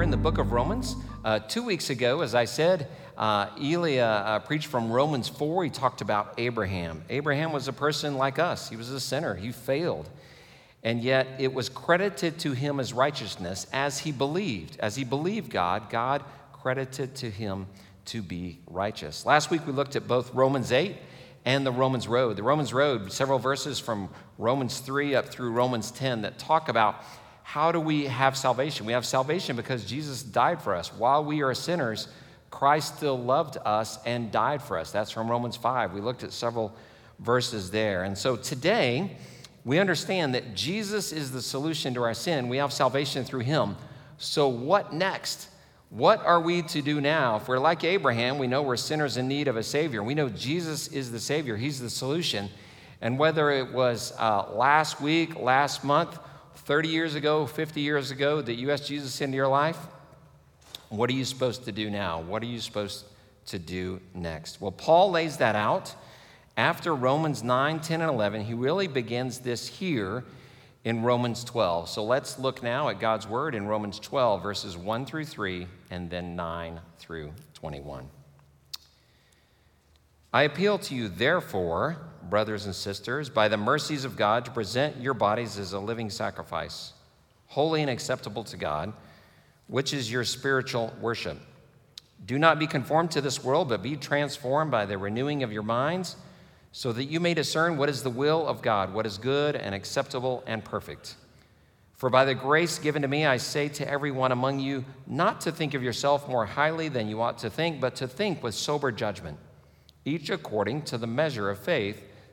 we're in the book of Romans. Uh, two weeks ago, as I said, uh, Elia uh, preached from Romans 4. He talked about Abraham. Abraham was a person like us, he was a sinner, he failed. And yet it was credited to him as righteousness as he believed. As he believed God, God credited to him to be righteous. Last week we looked at both Romans 8 and the Romans Road. The Romans Road, several verses from Romans 3 up through Romans 10 that talk about how do we have salvation? We have salvation because Jesus died for us. While we are sinners, Christ still loved us and died for us. That's from Romans 5. We looked at several verses there. And so today, we understand that Jesus is the solution to our sin. We have salvation through him. So, what next? What are we to do now? If we're like Abraham, we know we're sinners in need of a Savior. We know Jesus is the Savior, He's the solution. And whether it was uh, last week, last month, 30 years ago, 50 years ago that you asked Jesus into your life, what are you supposed to do now? What are you supposed to do next? Well, Paul lays that out. After Romans 9, 10, and 11, he really begins this here in Romans 12. So let's look now at God's word in Romans 12, verses 1 through 3, and then 9 through 21. I appeal to you, therefore, brothers and sisters, by the mercies of God, to present your bodies as a living sacrifice, holy and acceptable to God, which is your spiritual worship. Do not be conformed to this world, but be transformed by the renewing of your minds, so that you may discern what is the will of God, what is good and acceptable and perfect. For by the grace given to me, I say to everyone among you, not to think of yourself more highly than you ought to think, but to think with sober judgment, each according to the measure of faith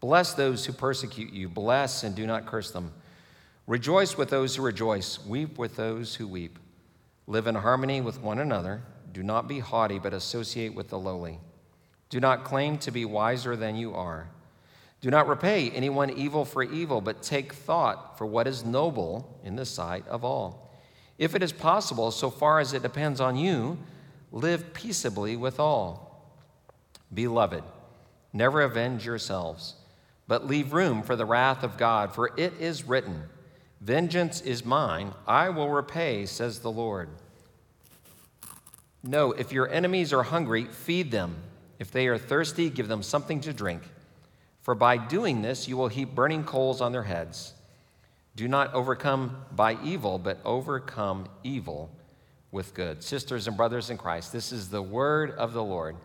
Bless those who persecute you. Bless and do not curse them. Rejoice with those who rejoice. Weep with those who weep. Live in harmony with one another. Do not be haughty, but associate with the lowly. Do not claim to be wiser than you are. Do not repay anyone evil for evil, but take thought for what is noble in the sight of all. If it is possible, so far as it depends on you, live peaceably with all. Beloved, never avenge yourselves but leave room for the wrath of God, for it is written, Vengeance is mine, I will repay, says the Lord. No, if your enemies are hungry, feed them. If they are thirsty, give them something to drink. For by doing this, you will heap burning coals on their heads. Do not overcome by evil, but overcome evil with good. Sisters and brothers in Christ, this is the word of the Lord.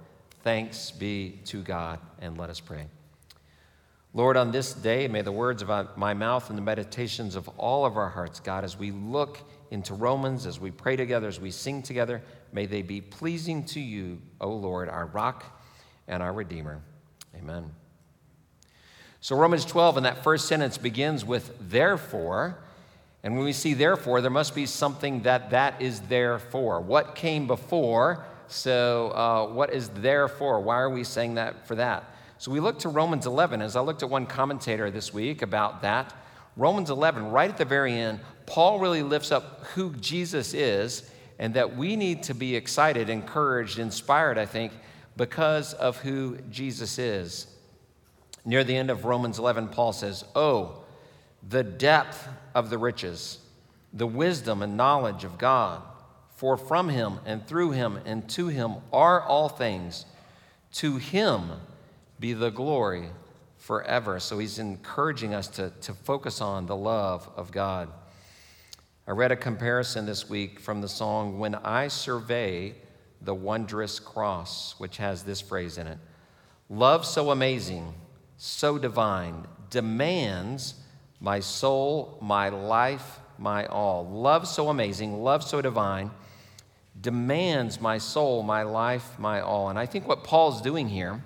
Thanks be to God, and let us pray. Lord, on this day, may the words of my mouth and the meditations of all of our hearts, God, as we look into Romans, as we pray together, as we sing together, may they be pleasing to you, O Lord, our rock and our Redeemer. Amen. So, Romans 12, in that first sentence, begins with therefore. And when we see therefore, there must be something that that is there for. What came before? So, uh, what is there for? Why are we saying that for that? So we look to Romans 11. As I looked at one commentator this week about that, Romans 11, right at the very end, Paul really lifts up who Jesus is and that we need to be excited, encouraged, inspired, I think, because of who Jesus is. Near the end of Romans 11, Paul says, Oh, the depth of the riches, the wisdom and knowledge of God. For from him and through him and to him are all things. To him be the glory forever. So he's encouraging us to, to focus on the love of God. I read a comparison this week from the song When I Survey the Wondrous Cross, which has this phrase in it Love so amazing, so divine, demands my soul, my life, my all. Love so amazing, love so divine, demands my soul, my life, my all. And I think what Paul's doing here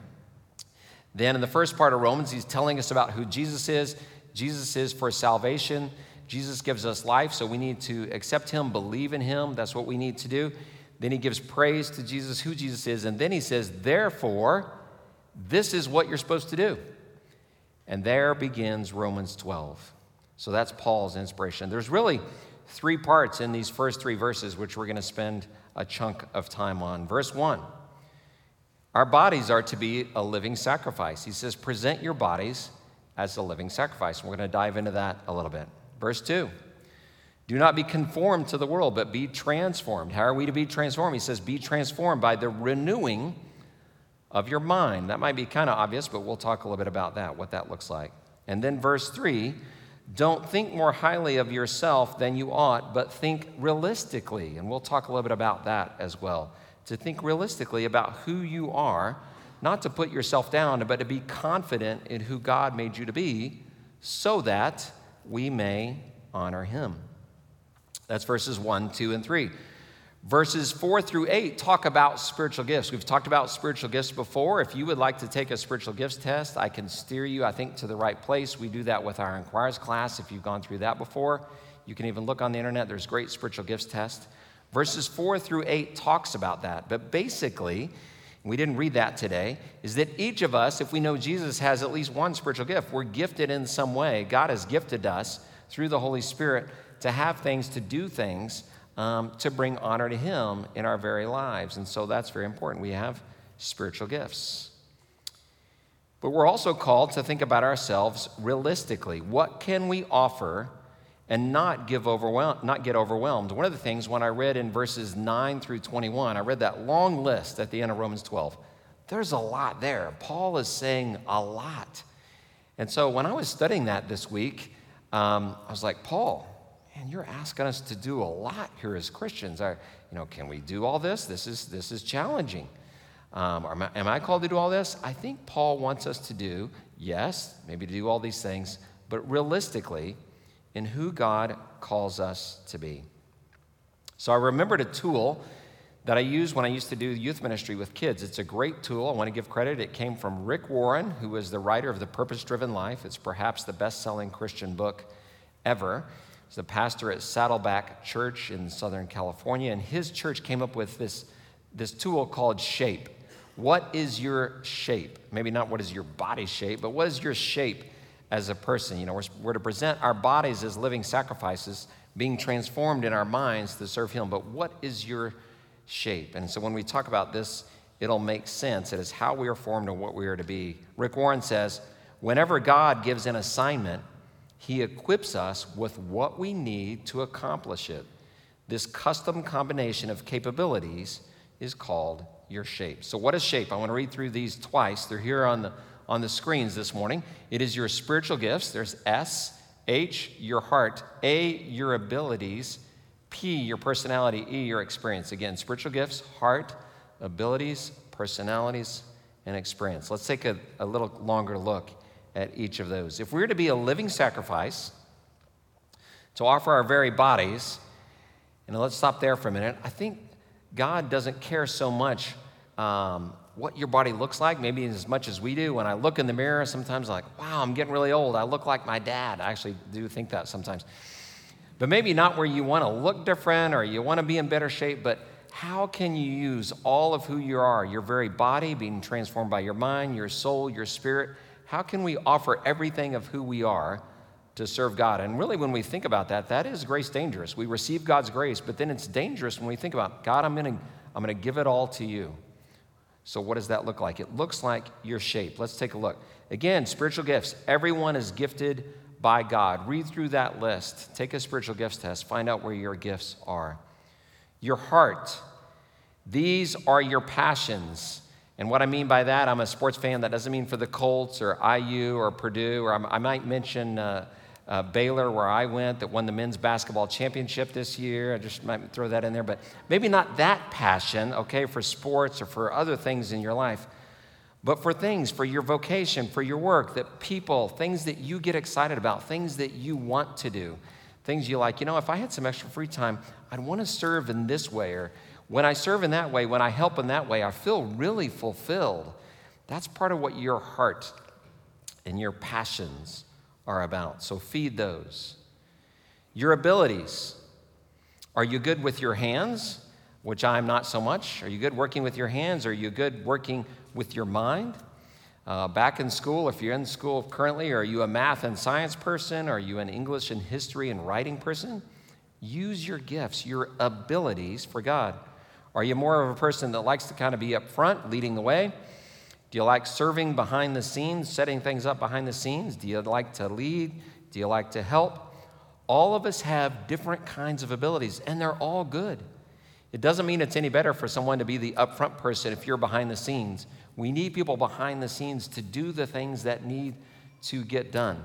then in the first part of Romans, he's telling us about who Jesus is. Jesus is for salvation. Jesus gives us life, so we need to accept him, believe in him. That's what we need to do. Then he gives praise to Jesus, who Jesus is, and then he says, Therefore, this is what you're supposed to do. And there begins Romans 12. So that's Paul's inspiration. There's really three parts in these first three verses, which we're going to spend a chunk of time on. Verse 1 Our bodies are to be a living sacrifice. He says, Present your bodies as a living sacrifice. We're going to dive into that a little bit. Verse 2 Do not be conformed to the world, but be transformed. How are we to be transformed? He says, Be transformed by the renewing of your mind. That might be kind of obvious, but we'll talk a little bit about that, what that looks like. And then verse 3 don't think more highly of yourself than you ought, but think realistically. And we'll talk a little bit about that as well. To think realistically about who you are, not to put yourself down, but to be confident in who God made you to be, so that we may honor Him. That's verses 1, 2, and 3. Verses 4 through 8 talk about spiritual gifts. We've talked about spiritual gifts before. If you would like to take a spiritual gifts test, I can steer you, I think, to the right place. We do that with our Inquirers class. If you've gone through that before, you can even look on the internet. There's great spiritual gifts test. Verses 4 through 8 talks about that. But basically, we didn't read that today, is that each of us, if we know Jesus has at least one spiritual gift, we're gifted in some way. God has gifted us through the Holy Spirit to have things, to do things um, to bring honor to Him in our very lives. And so that's very important. We have spiritual gifts. But we're also called to think about ourselves realistically. What can we offer and not, give overwhelmed, not get overwhelmed? One of the things when I read in verses 9 through 21, I read that long list at the end of Romans 12. There's a lot there. Paul is saying a lot. And so when I was studying that this week, um, I was like, Paul, man, you're asking us to do a lot here as Christians. Are, you know, can we do all this? This is, this is challenging. Um, am, I, am I called to do all this? I think Paul wants us to do, yes, maybe to do all these things, but realistically, in who God calls us to be. So I remembered a tool that I used when I used to do youth ministry with kids. It's a great tool. I want to give credit. It came from Rick Warren, who is the writer of The Purpose Driven Life. It's perhaps the best selling Christian book ever. He's a pastor at Saddleback Church in Southern California, and his church came up with this, this tool called SHAPE. What is your shape? Maybe not what is your body shape, but what is your shape as a person? You know, we're, we're to present our bodies as living sacrifices, being transformed in our minds to serve Him. But what is your shape? And so when we talk about this, it'll make sense. It is how we are formed and what we are to be. Rick Warren says, whenever God gives an assignment, he equips us with what we need to accomplish it. This custom combination of capabilities is called your shape. So, what is shape? I want to read through these twice. They're here on the, on the screens this morning. It is your spiritual gifts. There's S, H, your heart, A, your abilities, P, your personality, E, your experience. Again, spiritual gifts, heart, abilities, personalities, and experience. Let's take a, a little longer look at each of those. If we're to be a living sacrifice, to offer our very bodies, and let's stop there for a minute. I think God doesn't care so much um, what your body looks like, maybe as much as we do. When I look in the mirror, sometimes I'm like, wow, I'm getting really old. I look like my dad. I actually do think that sometimes. But maybe not where you want to look different or you want to be in better shape, but how can you use all of who you are, your very body being transformed by your mind, your soul, your spirit, how can we offer everything of who we are to serve God? And really, when we think about that, that is grace dangerous. We receive God's grace, but then it's dangerous when we think about God, I'm going to I'm going to give it all to you. So, what does that look like? It looks like your shape. Let's take a look. Again, spiritual gifts. Everyone is gifted by God. Read through that list. Take a spiritual gifts test. Find out where your gifts are. Your heart. These are your passions. And what I mean by that, I'm a sports fan. That doesn't mean for the Colts or IU or Purdue, or i might mention uh, uh, Baylor, where I went, that won the men's basketball championship this year. I just might throw that in there, but maybe not that passion, okay, for sports or for other things in your life, but for things, for your vocation, for your work, that people, things that you get excited about, things that you want to do, things you like. You know, if I had some extra free time, I'd want to serve in this way, or when I serve in that way, when I help in that way, I feel really fulfilled. That's part of what your heart and your passions are about. So feed those. Your abilities. Are you good with your hands? which I'm not so much? Are you good working with your hands? Are you good working with your mind? Uh, back in school, if you're in school currently, are you a math and science person? Are you an English and history and writing person? Use your gifts, your abilities for God. Are you more of a person that likes to kind of be up front, leading the way? Do you like serving behind the scenes, setting things up behind the scenes? Do you like to lead? Do you like to help? All of us have different kinds of abilities, and they're all good. It doesn't mean it's any better for someone to be the upfront person if you're behind the scenes. We need people behind the scenes to do the things that need to get done.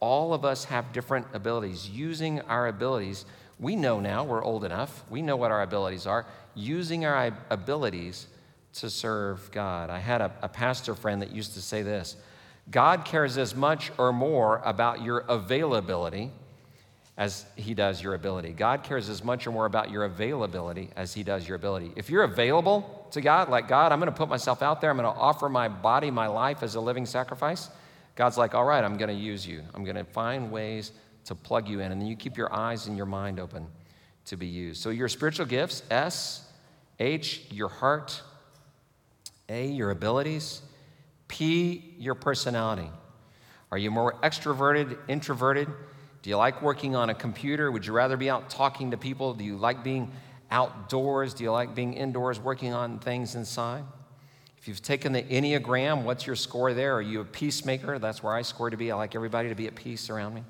All of us have different abilities. Using our abilities, we know now, we're old enough, we know what our abilities are. Using our abilities to serve God. I had a, a pastor friend that used to say this God cares as much or more about your availability as he does your ability. God cares as much or more about your availability as he does your ability. If you're available to God, like God, I'm going to put myself out there, I'm going to offer my body, my life as a living sacrifice, God's like, all right, I'm going to use you. I'm going to find ways to plug you in. And then you keep your eyes and your mind open to be used. So your spiritual gifts, S, H, your heart, A, your abilities, P, your personality. Are you more extroverted, introverted? Do you like working on a computer? Would you rather be out talking to people? Do you like being outdoors? Do you like being indoors working on things inside? If you've taken the Enneagram, what's your score there? Are you a peacemaker? That's where I score to be. I like everybody to be at peace around me.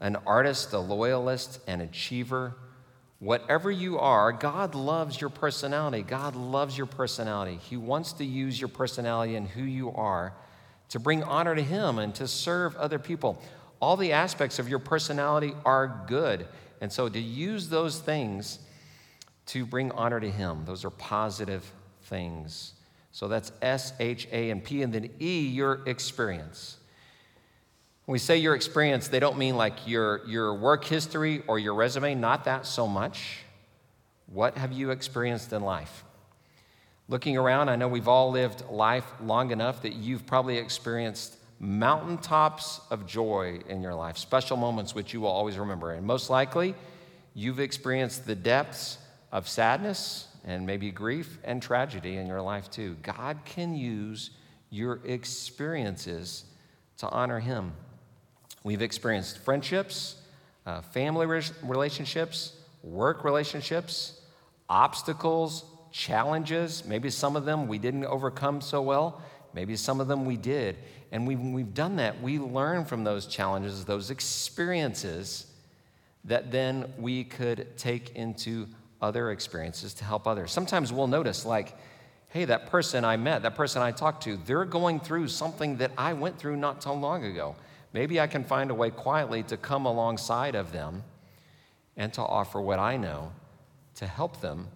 An artist, a loyalist, an achiever. Whatever you are, God loves your personality. God loves your personality. He wants to use your personality and who you are to bring honor to Him and to serve other people all the aspects of your personality are good. And so to use those things to bring honor to Him, those are positive things. So that's S, H, A, and P. And then E, your experience. When we say your experience, they don't mean like your, your work history or your resume, not that so much. What have you experienced in life? Looking around, I know we've all lived life long enough that you've probably experienced mountaintops of joy in your life, special moments which you will always remember. And most likely, you've experienced the depths of sadness and maybe grief and tragedy in your life too. God can use your experiences to honor Him. We've experienced friendships, uh, family relationships, work relationships, obstacles, challenges. Maybe some of them we didn't overcome so well, maybe some of them we did. And we, when we've done that, we learn from those challenges, those experiences that then we could take into other experiences to help others. Sometimes we'll notice, like, hey, that person I met, that person I talked to, they're going through something that I went through not so long ago. Maybe I can find a way quietly to come alongside of them and to offer what I know to help them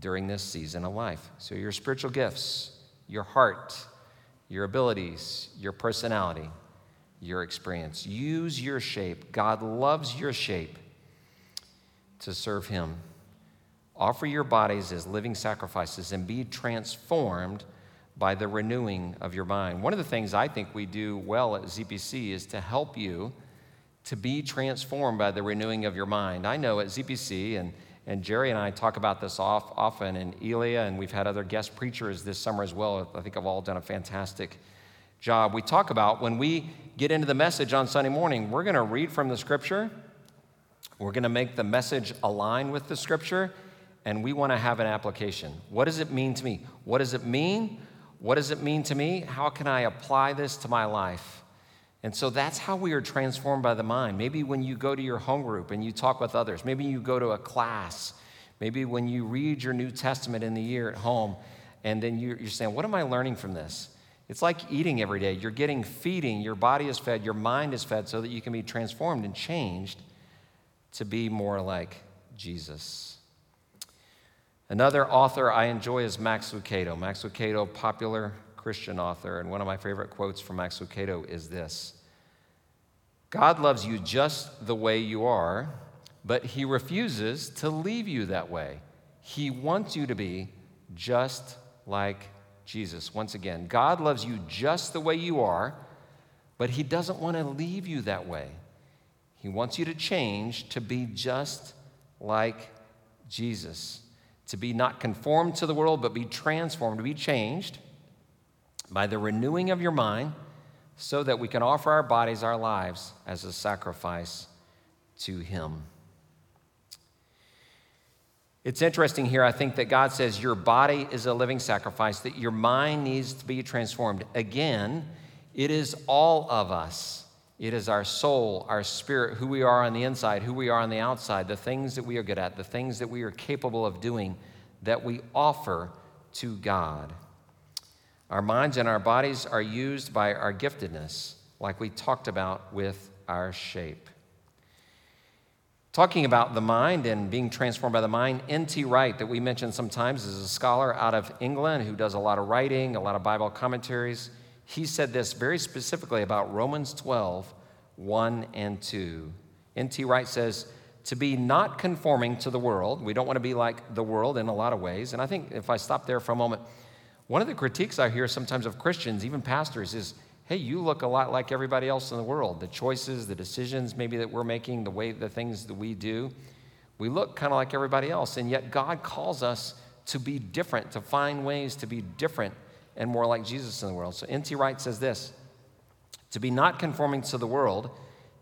during this season of life. So, your spiritual gifts, your heart, your abilities, your personality, your experience. Use your shape. God loves your shape to serve Him. Offer your bodies as living sacrifices and be transformed by the renewing of your mind. One of the things I think we do well at ZPC is to help you to be transformed by the renewing of your mind. I know at ZPC, and and Jerry and I talk about this off, often, and Elia, and we've had other guest preachers this summer as well. I think have all done a fantastic job. We talk about when we get into the message on Sunday morning, we're going to read from the scripture, we're going to make the message align with the scripture, and we want to have an application. What does it mean to me? What does it mean? What does it mean to me? How can I apply this to my life? And so that's how we are transformed by the mind. Maybe when you go to your home group and you talk with others, maybe you go to a class, maybe when you read your New Testament in the year at home, and then you're, saying, What am I learning from this? It's like eating every day. You're getting feeding, your body is fed, your mind is fed, so that you can be transformed and changed to be more like Jesus. Another author I enjoy is Max Lucado. Max Lucado, popular Christian author, and one of my favorite quotes from Max Lucado is this God loves you just the way you are, but he refuses to leave you that way. He wants you to be just like Jesus. Once again, God loves you just the way you are, but he doesn't want to leave you that way. He wants you to change to be just like Jesus to be not conformed to the world, but be transformed, to be changed by the renewing of your mind, so that we can offer our bodies, our lives, as a sacrifice to Him. It's interesting here, I think, that God says your body is a living sacrifice, that your mind needs to be transformed. Again, it is all of us. It is our soul, our spirit, who we are on the inside, who we are on the outside, the things that we are good at, the things that we are capable of doing that we offer to God. Our minds and our bodies are used by our giftedness, like we talked about with our shape. Talking about the mind and being transformed by the mind, N.T. Wright, that we mention sometimes, is a scholar out of England who does a lot of writing, a lot of Bible commentaries. He said this very specifically about Romans 12, 1 and 2. N.T. Wright says, to be not conforming to the world. We don't want to be like the world in a lot of ways. And I think if I stop there for a moment, one of the critiques I hear sometimes of Christians, even pastors, is hey, you look a lot like everybody else in the world. The choices, the decisions maybe that we're making, the way, the things that we do, we look kind of like everybody else. And yet God calls us to be different, to find ways to be different and more like Jesus in the world. So N.T. Wright says this To be not conforming to the world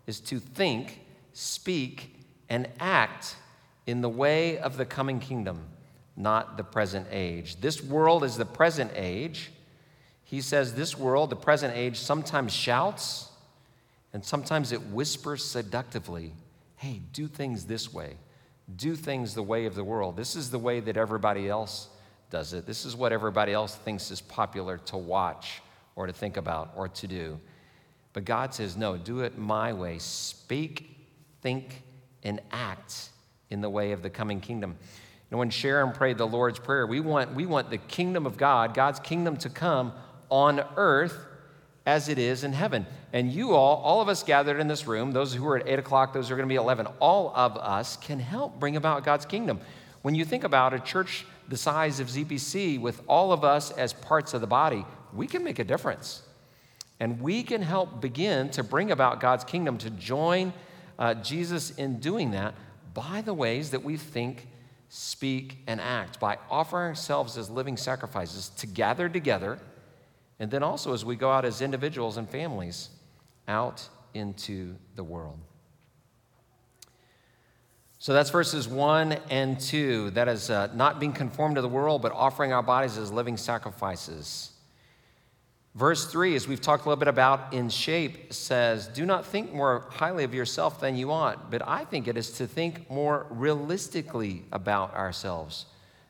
is to think, speak, and act in the way of the coming kingdom, not the present age. This world is the present age he says this world, the present age, sometimes shouts and sometimes it whispers seductively hey, do things this way. Do things the way of the world. This is the way that everybody else does it. This is what everybody else thinks is popular to watch or to think about or to do. But God says, no, do it my way. Speak, think, and act in the way of the coming kingdom. Know, when Sharon prayed the Lord's Prayer, we want, we want the kingdom of God, God's kingdom to come on earth as it is in heaven. And you all, all of us gathered in this room, those who are at 8 o'clock, those who are going to be 11, all of us can help bring about God's kingdom. When you think about a church the size of ZPC with all of us as parts of the body, we can make a difference. And we can help begin to bring about God's kingdom, to join uh, Jesus in doing that by the ways that we think, speak, and act, by offering ourselves as living sacrifices to gather together and then also as we go out as individuals and families out into the world. So that's verses 1 and 2. That is uh, not being conformed to the world, but offering our bodies as living sacrifices. Verse 3, as we've talked a little bit about in shape, says, Do not think more highly of yourself than you ought, but I think it is to think more realistically about ourselves.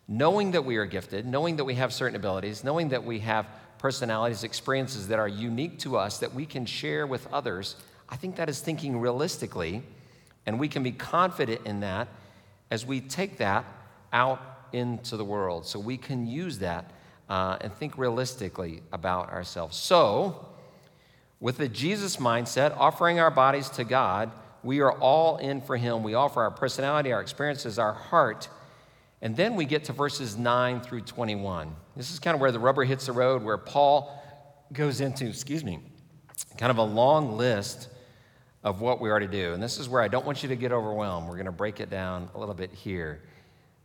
Knowing that we are gifted, knowing that we have certain abilities, knowing that we have personalities, experiences that are unique to us that we can share with others, I think that is thinking realistically, and we can be confident in that as we take that out into the world. So we can use that uh, and think realistically about ourselves. So, with the Jesus mindset, offering our bodies to God, we are all in for Him. We offer our personality, our experiences, our heart and then we get to verses 9 through 21. This is kind of where the rubber hits the road, where Paul goes into, excuse me, kind of a long list of what we are to do. And this is where I don't want you to get overwhelmed. We're going to break it down a little bit here.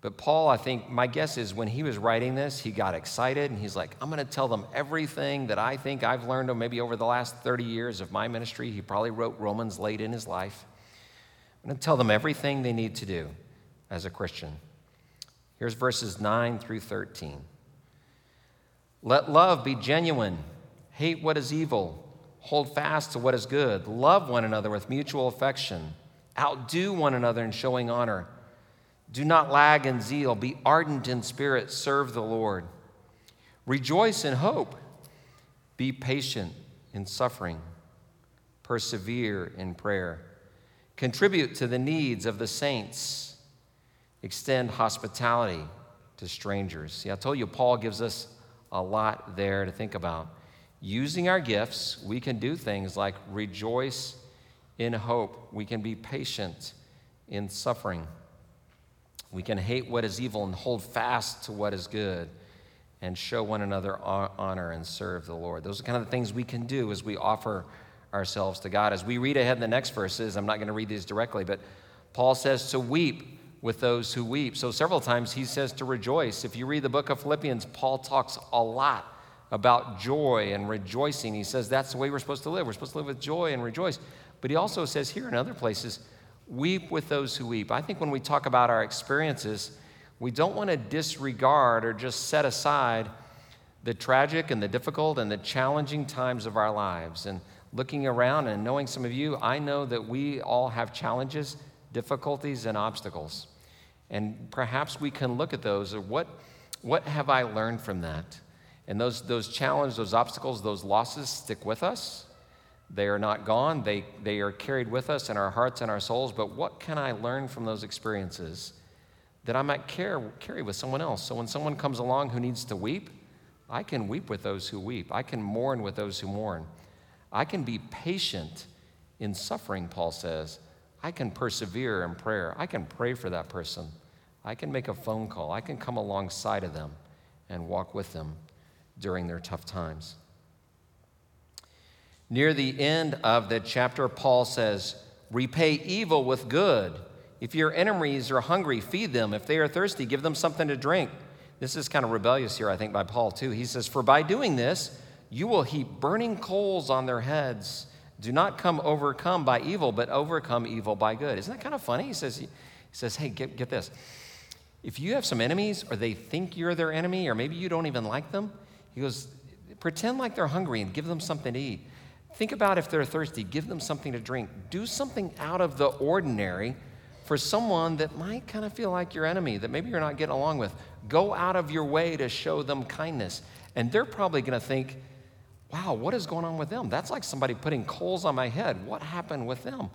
But Paul, I think, my guess is when he was writing this, he got excited and he's like, I'm going to tell them everything that I think I've learned maybe over the last 30 years of my ministry. He probably wrote Romans late in his life. I'm going to tell them everything they need to do as a Christian. Here's verses 9 through 13. Let love be genuine, hate what is evil, hold fast to what is good, love one another with mutual affection, outdo one another in showing honor. Do not lag in zeal, be ardent in spirit, serve the Lord. Rejoice in hope, be patient in suffering, persevere in prayer, contribute to the needs of the saints extend hospitality to strangers. See, I told you, Paul gives us a lot there to think about. Using our gifts, we can do things like rejoice in hope, we can be patient in suffering, we can hate what is evil and hold fast to what is good. And show one another honor and serve the Lord. Those are kind of the things we can do as we offer ourselves to God. As we read ahead in the next verses, I'm not going to read these directly, but Paul says to weep with those who weep. So, several times he says to rejoice. If you read the book of Philippians, Paul talks a lot about joy and rejoicing. He says that's the way we're supposed to live. We're supposed to live with joy and rejoice. But he also says here in other places, weep with those who weep. I think when we talk about our experiences, we don't want to disregard or just set aside the tragic and the difficult and the challenging times of our lives. And looking around and knowing some of you, I know that we all have challenges, difficulties, and obstacles. And perhaps we can look at those. or What, what have I learned from that? And those, those challenges, those obstacles, those losses stick with us. They are not gone, they, they are carried with us in our hearts and our souls. But what can I learn from those experiences that I might care, carry with someone else? So when someone comes along who needs to weep, I can weep with those who weep, I can mourn with those who mourn. I can be patient in suffering, Paul says. I can persevere in prayer. I can pray for that person. I can make a phone call. I can come alongside of them and walk with them during their tough times. Near the end of the chapter, Paul says, Repay evil with good. If your enemies are hungry, feed them. If they are thirsty, give them something to drink. This is kind of rebellious here, I think, by Paul, too. He says, For by doing this, you will heap burning coals on their heads. Do not come overcome by evil, but overcome evil by good. Isn't that kind of funny? He says, he says Hey, get, get this. If you have some enemies, or they think you're their enemy, or maybe you don't even like them, he goes, pretend like they're hungry and give them something to eat. Think about if they're thirsty, give them something to drink. Do something out of the ordinary for someone that might kind of feel like your enemy, that maybe you're not getting along with. Go out of your way to show them kindness. And they're probably going to think, wow, what is going on with them? That's like somebody putting coals on my head. What happened with them?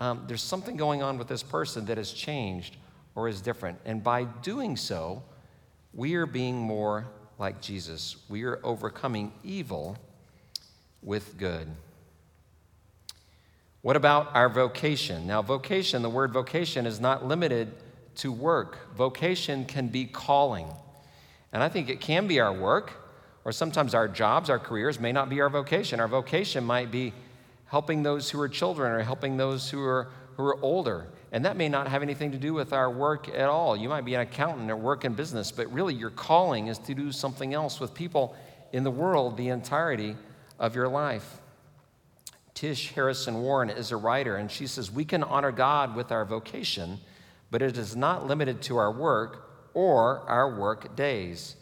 Um, there's something going on with this person that has changed or is different. And by doing so, we are being more like Jesus. We are overcoming evil with good. What about our vocation? Now, vocation, the word vocation is not limited to work. Vocation can be calling. And I think it can be our work, or sometimes our jobs, our careers may not be our vocation. Our vocation might be helping those who are children or helping those who are, who are older. And that may not have anything to do with our work at all. You might be an accountant or work in business, but really your calling is to do something else with people in the world the entirety of your life. Tish Harrison Warren is a writer, and she says, We can honor God with our vocation, but it is not limited to our work or our work days.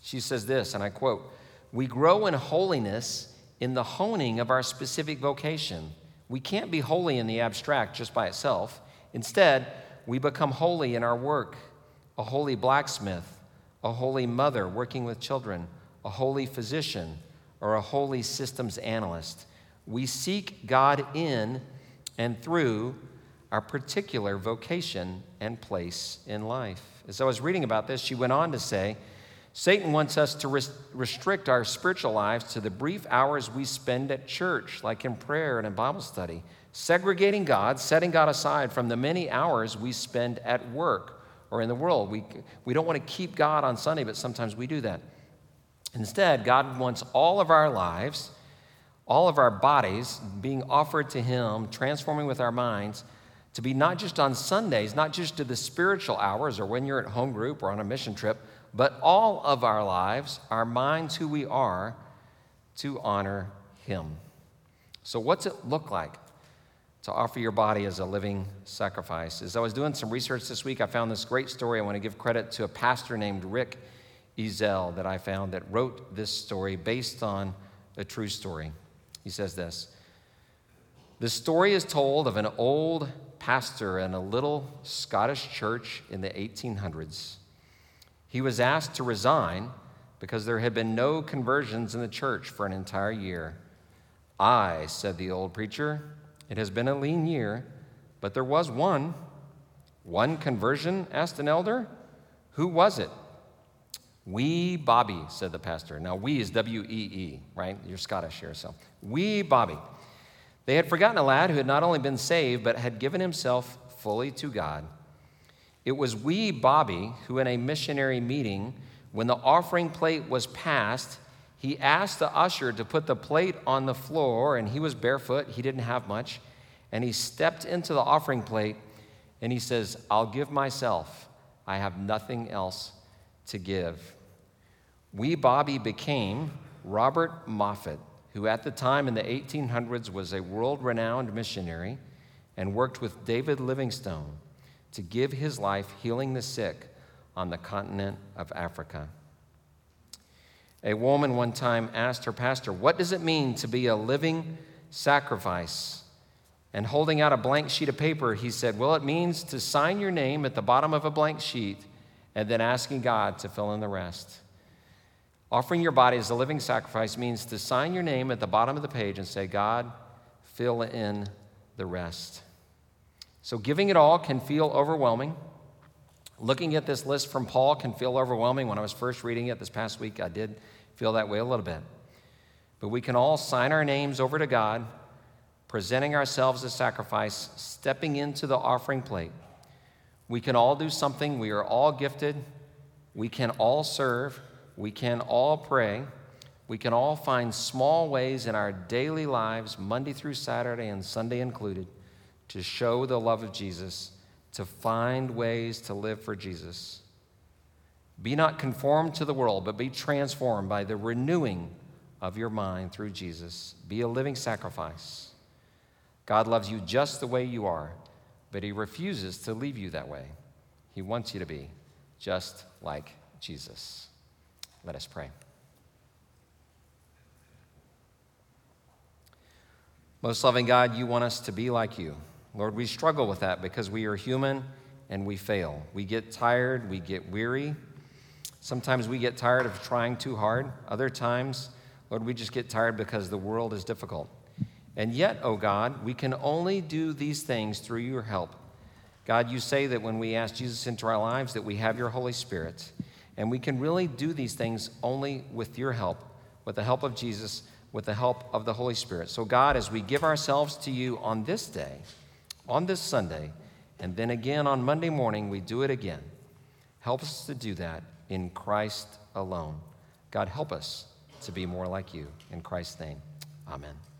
She says this, and I quote We grow in holiness in the honing of our specific vocation. We can't be holy in the abstract just by itself. Instead, we become holy in our work a holy blacksmith, a holy mother working with children, a holy physician, or a holy systems analyst. We seek God in and through our particular vocation and place in life. As I was reading about this, she went on to say, Satan wants us to res- restrict our spiritual lives to the brief hours we spend at church, like in prayer and in Bible study, segregating God, setting God aside from the many hours we spend at work or in the world. We, we don't want to keep God on Sunday, but sometimes we do that. Instead, God wants all of our lives, all of our bodies being offered to Him, transforming with our minds, to be not just on Sundays, not just to the spiritual hours or when you're at home group or on a mission trip, but all of our lives, our minds, who we are, to honor Him. So, what's it look like to offer your body as a living sacrifice? As I was doing some research this week, I found this great story. I want to give credit to a pastor named Rick Ezell that I found that wrote this story based on a true story. He says this The story is told of an old pastor in a little Scottish church in the 1800s. He was asked to resign because there had been no conversions in the church for an entire year. I, said the old preacher, it has been a lean year, but there was one. One conversion? asked an elder. Who was it? Wee Bobby, said the pastor. Now, wee is W E E, right? You're Scottish here, so. Wee Bobby. They had forgotten a lad who had not only been saved, but had given himself fully to God. It was wee Bobby who, in a missionary meeting, when the offering plate was passed, he asked the usher to put the plate on the floor, and he was barefoot. He didn't have much. And he stepped into the offering plate And he says, I'll give myself. I have nothing else to give. Wee Bobby became Robert Moffat, who at the time in the 1800s was a world renowned missionary and worked with David Livingstone to give his life healing the sick on the continent of Africa. A woman one time asked her pastor, What does it mean to be a living sacrifice? And holding out a blank sheet of paper, he said, Well, it means to sign your name at the bottom of a blank sheet and then asking God to fill in the rest. Offering your body as a living sacrifice means to sign your name at the bottom of the page and say, God, fill in the rest. So giving it all can feel overwhelming. Looking at this list from Paul can feel overwhelming. When I was first reading it this past week, I did feel that way a little bit. But we can all sign our names over to God, presenting ourselves as sacrifice, stepping into the offering plate. We can all do something. We are all gifted. We can all serve. We can all pray. We can all find small ways in our daily lives, Monday through Saturday and Sunday included, to show the love of Jesus, to find ways to live for Jesus. Be not conformed to the world, but be transformed by the renewing of your mind through Jesus. Be a living sacrifice. God loves you just the way you are, but He refuses to leave you that way. He wants you to be just like Jesus. Let us pray. Most loving God, you want us to be like you. Lord, we struggle with that because we are human and we fail. We get tired, we get weary. Sometimes we get tired of trying too hard. Other times, Lord, we just get tired because the world is difficult. And yet, oh God, we can only do these things through your help. God, you say that when we ask Jesus into our lives that we have your Holy Spirit. And we can really do these things only with your help, with the help of Jesus, with the help of the Holy Spirit. So, God, as we give ourselves to you on this day, on this Sunday, and then again on Monday morning, we do it again. Help us to do that in Christ alone. God, help us to be more like you. In Christ's name, amen.